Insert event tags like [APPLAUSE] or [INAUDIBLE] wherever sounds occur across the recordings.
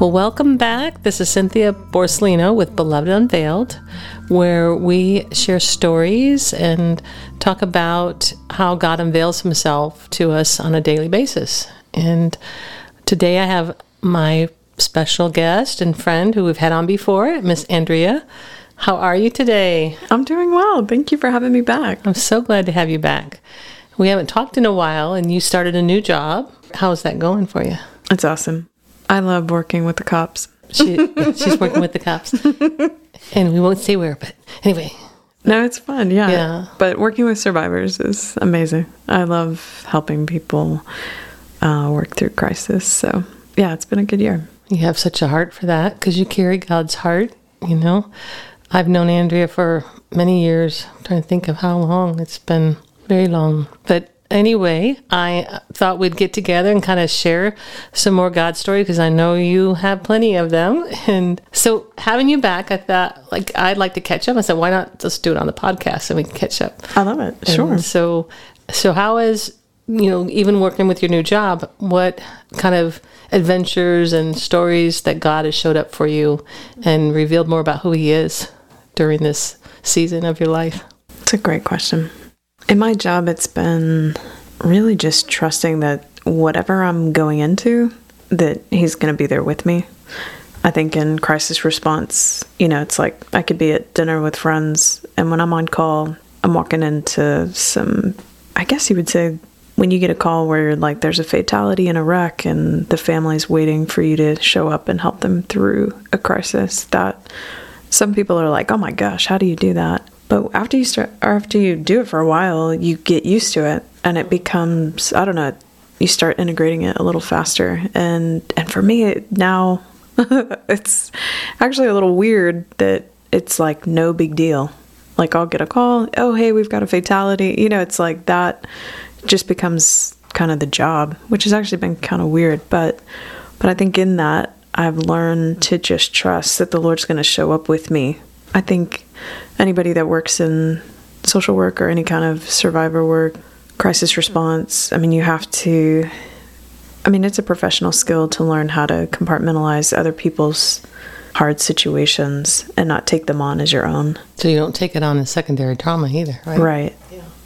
Well, welcome back. This is Cynthia Borsellino with Beloved Unveiled, where we share stories and talk about how God unveils Himself to us on a daily basis. And today I have my special guest and friend who we've had on before, Miss Andrea. How are you today? I'm doing well. Thank you for having me back. I'm so glad to have you back. We haven't talked in a while, and you started a new job. How's that going for you? It's awesome. I love working with the cops. She, she's working with the cops. [LAUGHS] And we won't say where, but anyway. No, it's fun. Yeah. Yeah. But working with survivors is amazing. I love helping people uh, work through crisis. So, yeah, it's been a good year. You have such a heart for that because you carry God's heart, you know. I've known Andrea for many years. I'm trying to think of how long. It's been very long. But anyway, I thought we'd get together and kind of share some more God story because I know you have plenty of them. And so having you back, I thought like I'd like to catch up. I said, why not just do it on the podcast and we can catch up. I love it. And Sure. So, so how is you know even working with your new job? What kind of adventures and stories that God has showed up for you and revealed more about who He is during this season of your life? It's a great question. In my job, it's been really just trusting that whatever I'm going into, that he's going to be there with me. I think in crisis response, you know, it's like I could be at dinner with friends, and when I'm on call, I'm walking into some, I guess you would say, when you get a call where like there's a fatality in a wreck and the family's waiting for you to show up and help them through a crisis, that some people are like, oh my gosh, how do you do that? But after you start, or after you do it for a while, you get used to it, and it becomes, I don't know, you start integrating it a little faster. And and for me it, now, [LAUGHS] it's actually a little weird that it's like no big deal. Like I'll get a call, oh hey, we've got a fatality. You know, it's like that just becomes kind of the job, which has actually been kind of weird. But but I think in that I've learned to just trust that the Lord's going to show up with me. I think anybody that works in social work or any kind of survivor work, crisis response, I mean, you have to, I mean, it's a professional skill to learn how to compartmentalize other people's hard situations and not take them on as your own. So you don't take it on as secondary trauma either, right? Right.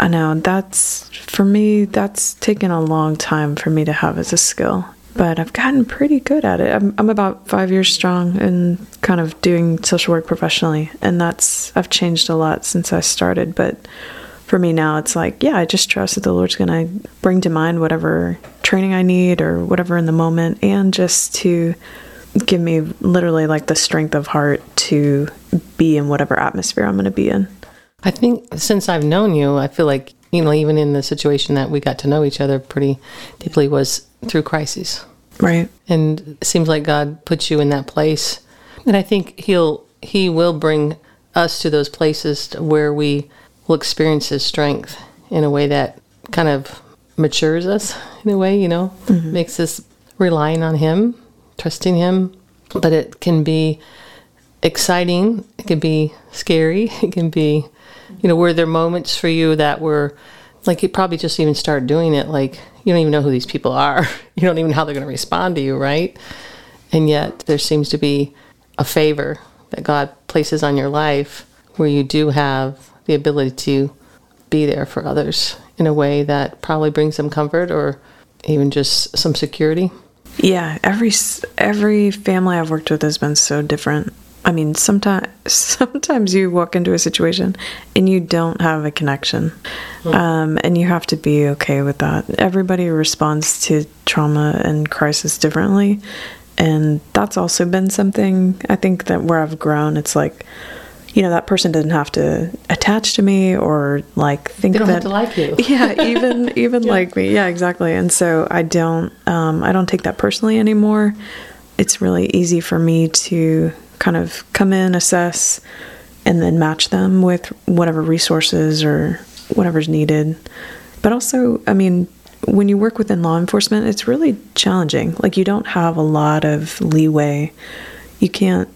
I know that's for me that's taken a long time for me to have as a skill. But I've gotten pretty good at it. I'm, I'm about five years strong and kind of doing social work professionally, and that's I've changed a lot since I started. But for me now, it's like yeah, I just trust that the Lord's gonna bring to mind whatever training I need or whatever in the moment, and just to give me literally like the strength of heart to be in whatever atmosphere I'm gonna be in. I think since I've known you, I feel like, you know, even in the situation that we got to know each other pretty deeply was through crises. Right. And it seems like God puts you in that place. And I think he'll he will bring us to those places where we will experience his strength in a way that kind of matures us in a way, you know, mm-hmm. makes us relying on him, trusting him. But it can be exciting, it can be scary, [LAUGHS] it can be you know, were there moments for you that were like you probably just even start doing it like you don't even know who these people are. [LAUGHS] You don't even know how they're going to respond to you, right? And yet there seems to be a favor that God places on your life where you do have the ability to be there for others in a way that probably brings them comfort or even just some security. Yeah, every every family I've worked with has been so different. I mean, sometimes [LAUGHS] sometimes you walk into a situation and you don't have a connection, um, and you have to be okay with that. Everybody responds to trauma and crisis differently, and that's also been something I think that where I've grown. It's like, you know, that person doesn't have to attach to me or like think They don't that have to like you. [LAUGHS] yeah even [LAUGHS] even like me. Yeah exactly. And so i don't um, i don't take that personally anymore. It's really easy for me to kind of come in assess and then match them with whatever resources or whatever's needed but also i mean when you work within law enforcement it's really challenging like you don't have a lot of leeway you can't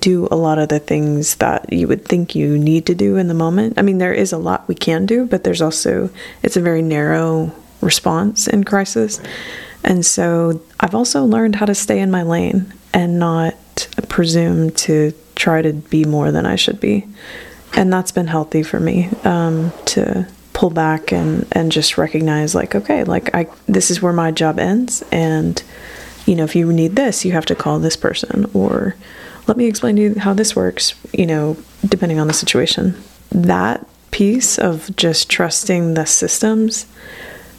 do a lot of the things that you would think you need to do in the moment. I mean, there is a lot we can do, but there's also, it's a very narrow response in crisis. And so I've also learned how to stay in my lane and not presume to try to be more than I should be. And that's been healthy for me um, to pull back and, and just recognize, like, okay, like, I this is where my job ends. And, you know, if you need this, you have to call this person, or let me explain to you how this works, you know, depending on the situation. That piece of just trusting the systems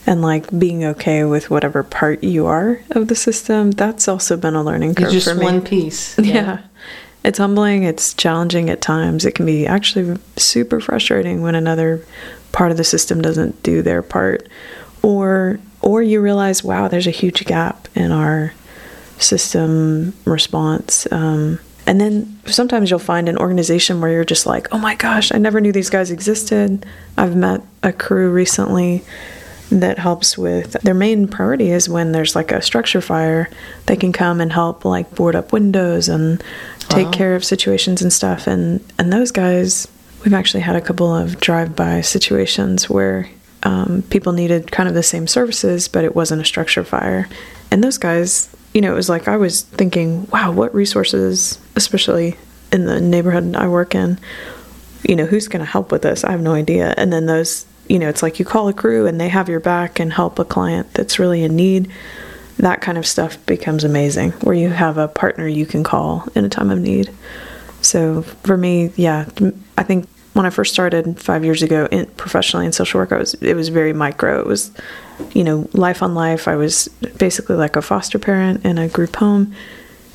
and like being okay with whatever part you are of the system that's also been a learning curve for me one piece. [LAUGHS] yeah. it's humbling it's challenging at times it can be actually super frustrating when another part of the system doesn't do their part or or you realize wow there's a huge gap in our system response um, and then sometimes you'll find an organization where you're just like, oh my gosh, I never knew these guys existed. I've met a crew recently that helps with their main priority is when there's like a structure fire, they can come and help like board up windows and take Wow. care of situations and stuff. And and those guys, we've actually had a couple of drive-by situations where um, people needed kind of the same services, but it wasn't a structure fire. And those guys, you know, it was like I was thinking, wow, what resources, especially in the neighborhood I work in, you know, who's going to help with this? I have no idea. And then those, you know, it's like you call a crew and they have your back and help a client that's really in need. That kind of stuff becomes amazing where you have a partner you can call in a time of need. So for me, yeah, I think when I first started five years ago in professionally in social work, I was it was very micro. It was, you know, life on life. I was basically like a foster parent in a group home,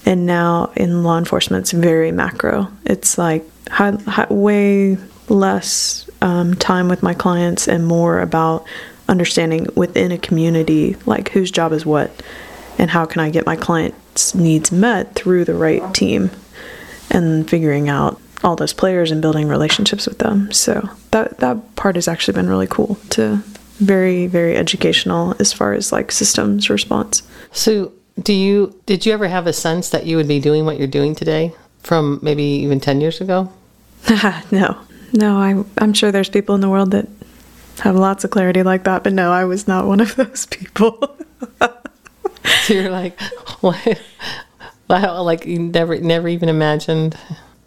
and now in law enforcement, it's very macro. It's like high, high, way less um, time with my clients and more about understanding within a community, like whose job is what, and how can I get my clients' needs met through the right team and figuring out all those players and building relationships with them. So that that part has actually been really cool to very very educational as far as like systems response. So, do you did you ever have a sense that you would be doing what you're doing today from maybe even 10 years ago? [LAUGHS] no, no, I I'm sure there's people in the world that have lots of clarity like that, but no, I was not one of [LAUGHS] those people. So [LAUGHS] you're like, what? Wow, like you never, never even imagined.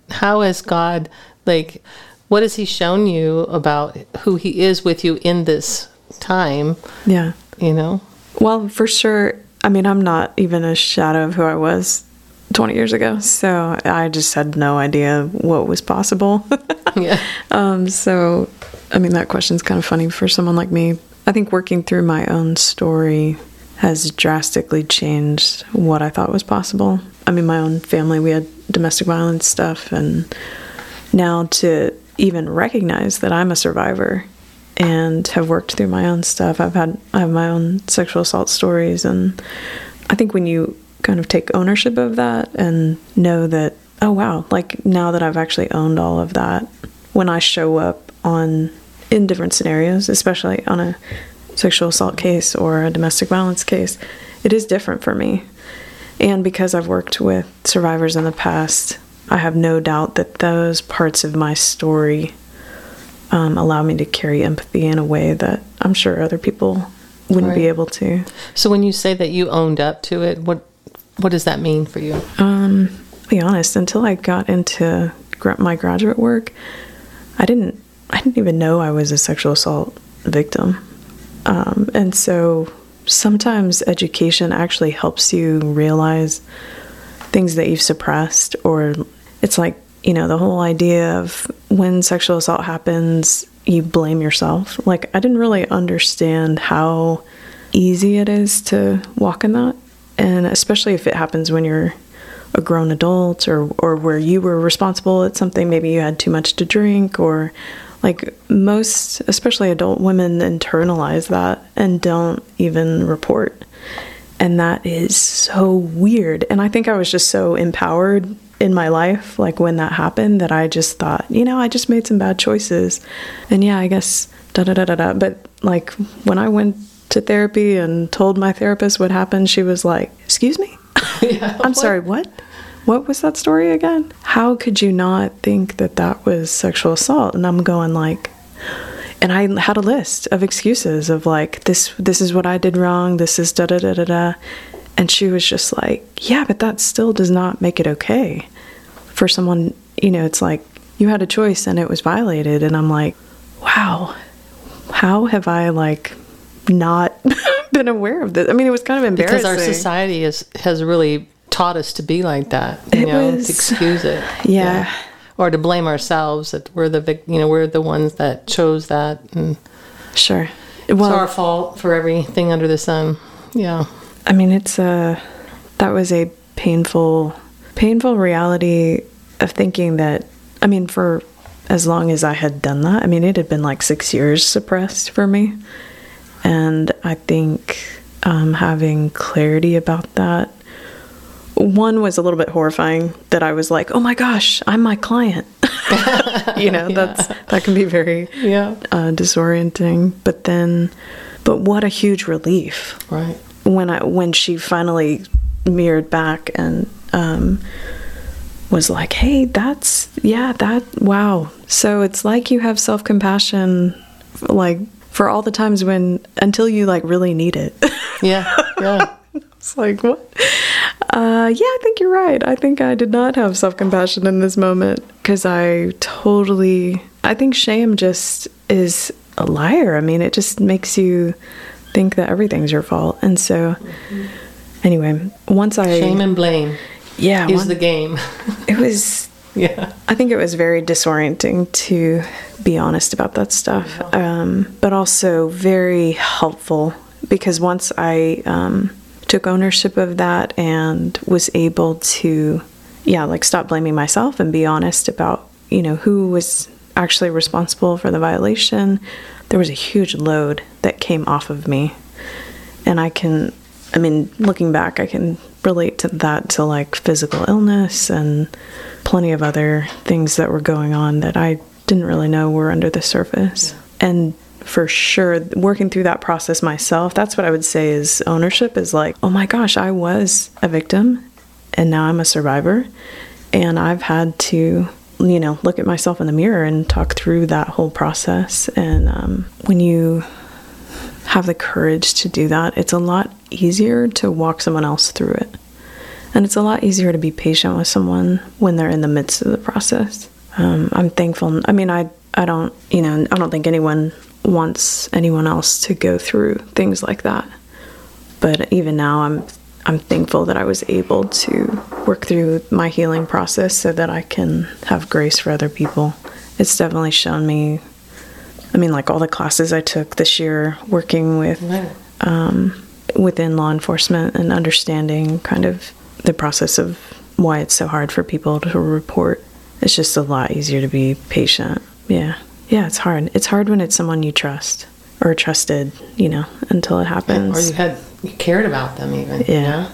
How has God, like, what has He shown you about who He is with you in this time? yeah. You know, Well, for sure. I mean, I'm not even a shadow of who I was 20 years ago, so I just had no idea what was possible. [LAUGHS] yeah, [LAUGHS] Um, so, I mean, that question's kind of funny for someone like me. I think working through my own story has drastically changed what I thought was possible. I mean, my own family, we had domestic violence stuff, and now to even recognize that I'm a survivor and have worked through my own stuff. I've had I have my own sexual assault stories and I think when you kind of take ownership of that and know that oh wow, like now that I've actually owned all of that, when I show up on in different scenarios, especially on a sexual assault case or a domestic violence case, it is different for me. And because I've worked with survivors in the past, I have no doubt that those parts of my story um, allow me to carry empathy in a way that I'm sure other people wouldn't be able to. So when you say that you owned up to it, what what does that mean for you? Um, be honest, until I got into gra- my graduate work, I didn't I didn't even know I was a sexual assault victim. Um, and so sometimes education actually helps you realize things that you've suppressed or it's like you know the whole idea of when sexual assault happens you blame yourself like i didn't really understand how easy it is to walk in that and especially if it happens when you're a grown adult or or where you were responsible at something maybe you had too much to drink or like most especially adult women internalize that and don't even report and that is so weird. And I think I was just so empowered in my life, like when that happened, that I just thought, you know, I just made some bad choices. And yeah, I guess da da da da da. But like when I went to therapy and told my therapist what happened, she was like, Excuse me? [LAUGHS] [LAUGHS] I'm sorry, what? What was that story again? How could you not think that that was sexual assault? And I'm going like, and I had a list of excuses of like this this is what I did wrong, this is da da da da da. And she was just like, Yeah, but that still does not make it okay for someone, you know, it's like you had a choice and it was violated. And I'm like, Wow, how have I like not [LAUGHS] been aware of this? I mean, it was kind of embarrassing. Because our society is, has really taught us to be like that, you It know, was- to excuse it. [LAUGHS] Yeah. Or to blame ourselves that we're the, vic- you know, we're the ones that chose that. And Sure. it's Well, our fault for everything under the sun. Yeah. I mean, it's a that was a painful, painful reality of thinking that. I mean, for as long as I had done that, I mean, it had been like six years suppressed for me, and I think um, having clarity about that. One was a little bit horrifying that I was like, "Oh my gosh, I'm my client." [LAUGHS] you know, [LAUGHS] that's that can be very Yeah. uh, disorienting. But then, but what a huge relief Right. when I when she finally mirrored back and um, was like, "Hey, that's yeah, that wow." So it's like you have self compassion, like for all the times when until you like really need it. [LAUGHS] Yeah. Yeah. it's like what? Uh, yeah, I think you're right. I think I did not have self compassion in this moment because I totally. I think shame just is a liar. I mean, it just makes you think that everything's your fault, and so. Anyway, once I Shame and blame yeah, is one- the game. it was yeah. I think it was very disorienting to be honest about that stuff, um, but also very helpful because once I um, took ownership of that and was able to, yeah, like stop blaming myself and be honest about, you know, who was actually responsible for the violation, there was a huge load that came off of me. And I can, I mean, looking back, I can relate to that to like physical illness and plenty of other things that were going on that I didn't really know were under the surface. And for sure, working through that process myself, that's what I would say is ownership is like, oh my gosh, I was a victim and now I'm a survivor. And I've had to, you know, look at myself in the mirror and talk through that whole process. And um, when you have the courage to do that, it's a lot easier to walk someone else through it. And it's a lot easier to be patient with someone when they're in the midst of the process. Um, I'm thankful. I mean, I I don't you know I don't think anyone wants anyone else to go through things like that. But even now, I'm I'm thankful that I was able to work through my healing process so that I can have grace for other people. It's definitely shown me. I mean, like all the classes I took this year, working with Right. Um, within law enforcement and understanding kind of the process of why it's so hard for people to report. It's just a lot easier to be patient. Yeah. Yeah, it's hard. It's hard when it's someone you trust or trusted, you know, until it happens. Or you had you cared about them even. you Yeah. know?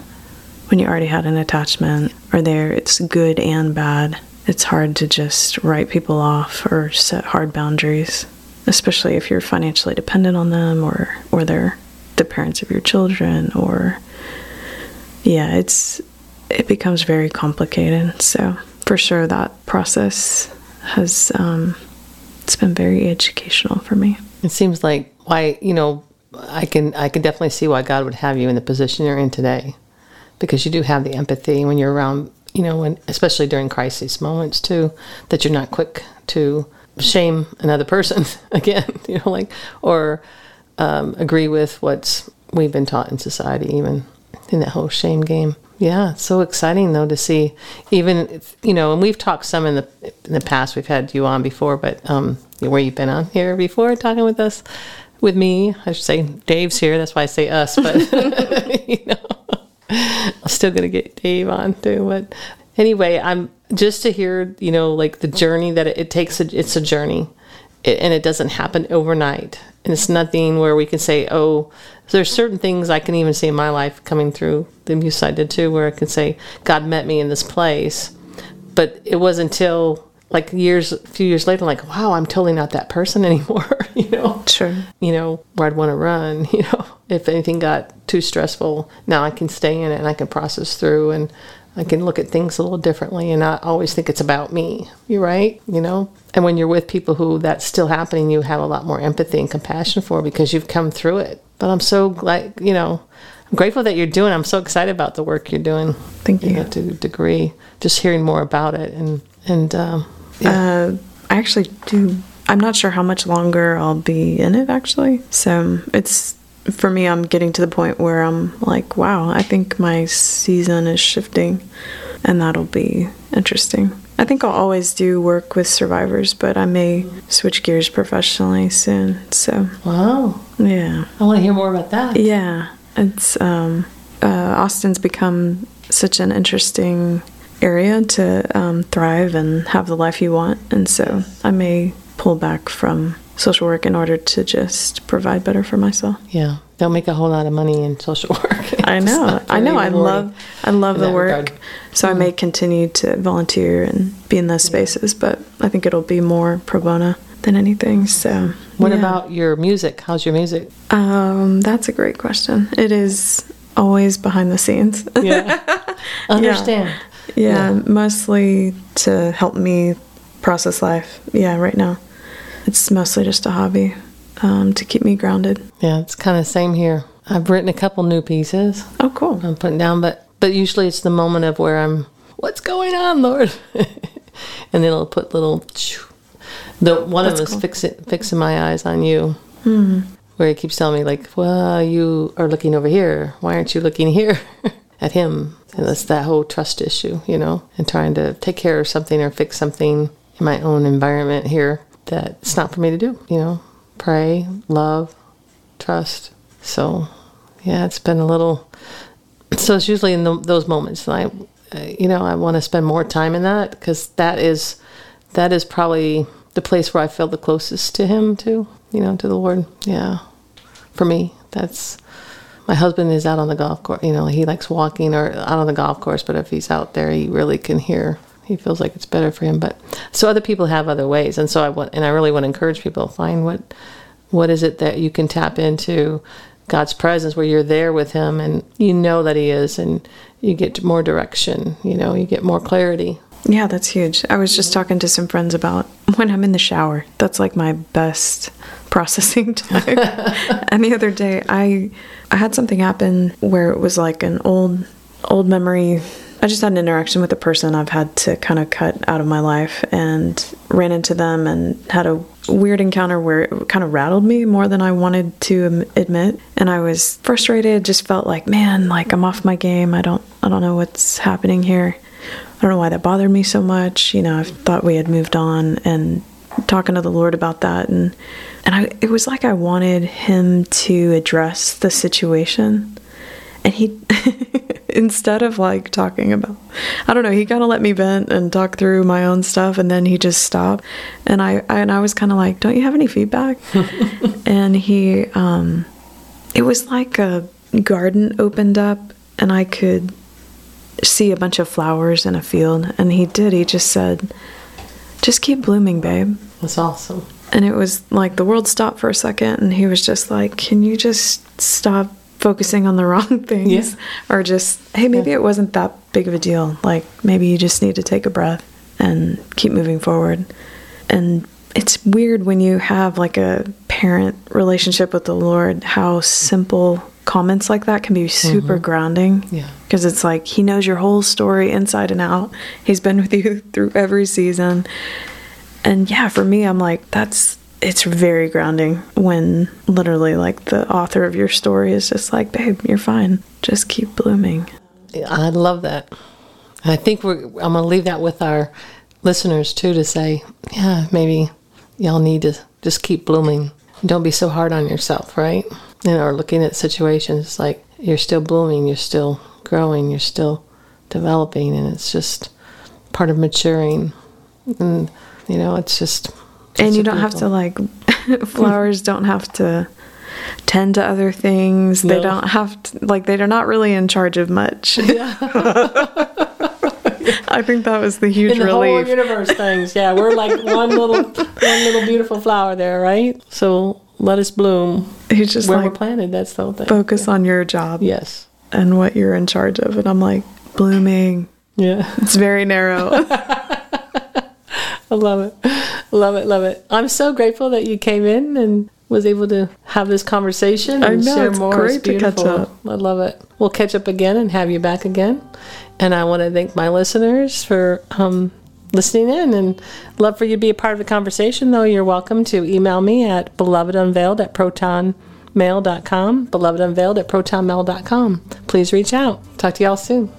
when you already had an attachment or there it's good and bad. It's hard to just write people off or set hard boundaries, especially if you're financially dependent on them or or they're the parents of your children or yeah, it's it becomes very complicated. So for sure that process has um it's been very educational for me. It seems like why you know I can I can definitely see why God would have you in the position you're in today, because you do have the empathy when you're around you know when especially during crisis moments too that you're not quick to shame another person [LAUGHS] again [LAUGHS] you know like or um, agree with what's we've been taught in society even in that whole shame game. Yeah, so exciting though to see even you know, and we've talked some in the in the past. We've had you on before, but um, where you've been on here before talking with us, with me, I should say Dave's here. That's why I say us, but [LAUGHS] you know, I'm still gonna get Dave on too. But anyway, I'm just to hear you know like the journey that it, it takes. A, it's a journey, it, and it doesn't happen overnight. And it's nothing where we can say, oh, there's certain things I can even see in my life coming through the abuse I did too, where I can say God met me in this place. But it wasn't until like years, a few years later, like, wow, I'm totally not that person [LAUGHS] anymore. [LAUGHS] you know, Sure. you know, where I'd want to run, [LAUGHS] you know, if anything got too stressful, now I can stay in it and I can process through and I can look at things a little differently and not always think it's about me. You're right, you know? And when you're with people who that's still happening, you have a lot more empathy and compassion for because you've come through it. But I'm so glad, you know, I'm grateful that you're doing. I'm so excited about the work you're doing. Thank you. know, to a degree. Just hearing more about it and and um, Uh, I actually do. I'm not sure how much longer I'll be in it actually. So it's for me. I'm getting to the point where I'm like, wow, I think my season is shifting, and that'll be interesting. I think I'll always do work with survivors, but I may switch gears professionally soon. So wow, yeah, I want to hear more about that. yeah. It's um, uh, Austin's become such an interesting area to um, thrive and have the life you want, and so I may pull back from social work in order to just provide better for myself. Yeah, don't make a whole lot of money in social work. [LAUGHS] I know, I know, I love, I love the work. regard. So I may continue to volunteer and be in those spaces, but I think it'll be more pro bono than anything. So What yeah. about your music? How's your music? Um, that's a great question. It is always behind the scenes. [LAUGHS] Yeah, understand. Yeah, mostly to help me process life. Yeah, right now. It's mostly just a hobby um, to keep me grounded. Yeah, it's kind of same here. I've written a couple new pieces. Oh, cool. I'm putting down, but but usually it's the moment of where I'm, what's going on, Lord, [LAUGHS] and then it'll put little. The one of That's them is cool. fixing fixing my eyes on you, where he keeps telling me like, well, you are looking over here. Why aren't you looking here [LAUGHS] at him? And that's that whole trust issue, you know, and trying to take care of something or fix something in my own environment here that it's not for me to do, you know. Pray, love, trust. So, yeah, it's been a little so it's usually in the, those moments and i uh, you know i want to spend more time in that because that is that is probably the place where i feel the closest to him too you know to the lord yeah for me that's my husband is out on the golf course you know he likes walking or out on the golf course but if he's out there he really can hear he feels like it's better for him but so other people have other ways and so i want and i really want to encourage people find what what is it that you can tap into God's presence where you're there with him and you know that he is and you get more direction, you know, you get more clarity. Yeah, that's huge. I was just talking to some friends about when I'm in the shower. That's like my best [LAUGHS] processing time. [LAUGHS] and the other day, I I had something happen where it was like an old old memory. I just had an interaction with a person I've had to kind of cut out of my life and ran into them and had a weird encounter where it kind of rattled me more than I wanted to admit. And I was frustrated, just felt like, man, like I'm off my game. I don't I don't know what's happening here. I don't know why that bothered me so much. You know, I thought we had moved on and talking to the Lord about that and and I it was like I wanted him to address the situation. And he [LAUGHS] instead of like talking about I don't know, he kind of let me vent and talk through my own stuff and then he just stopped. And I, I and I was kind of like, "Don't you have any feedback?" [LAUGHS] and he um it was like a garden opened up and I could see a bunch of flowers in a field and he did he just said just keep blooming babe That's awesome. and it was like the world stopped for a second and he was just like can you just stop focusing on the wrong [LAUGHS] things Yeah. or just hey maybe it wasn't that big of a deal. Like maybe you just need to take a breath and keep moving forward. And it's weird when you have like a parent relationship with the lord how simple comments like that can be super mm-hmm. grounding. Yeah. because it's like he knows your whole story inside and out. He's been with you [LAUGHS] through every season. And yeah for me i'm like that's it's very grounding when literally like the author of your story is just like babe you're fine just keep blooming I love that. I think we're, I'm going to leave that with our listeners too to say, yeah, maybe y'all need to just keep blooming. Don't be so hard on yourself, right? Know, or looking at situations like you're still blooming, you're still growing, you're still developing, and it's just part of maturing. And, you know, it's just. And you don't have to like [LAUGHS] flowers don't have to tend to other things they don't have to like they're not really in charge of much [LAUGHS] [LAUGHS] i think that was the huge in the whole universe things. Yeah, we're like one little one little beautiful flower there, right? So let us bloom you just where like we're planted. That's the whole thing. focus on your job Yes. and what you're in charge of and i'm like blooming Yeah. it's very narrow [LAUGHS] I love it. Love it. Love it. I'm so grateful that you came in and was able to have this conversation I and know, share it's more. great to catch beautiful. up. I love it. We'll catch up again and have you back again. And I want to thank my listeners for um, listening in and love for you to be a part of the conversation. Though you're welcome to email me at belovedunveiled at protonmail.com, belovedunveiled at protonmail.com. Please reach out. Talk to y'all soon.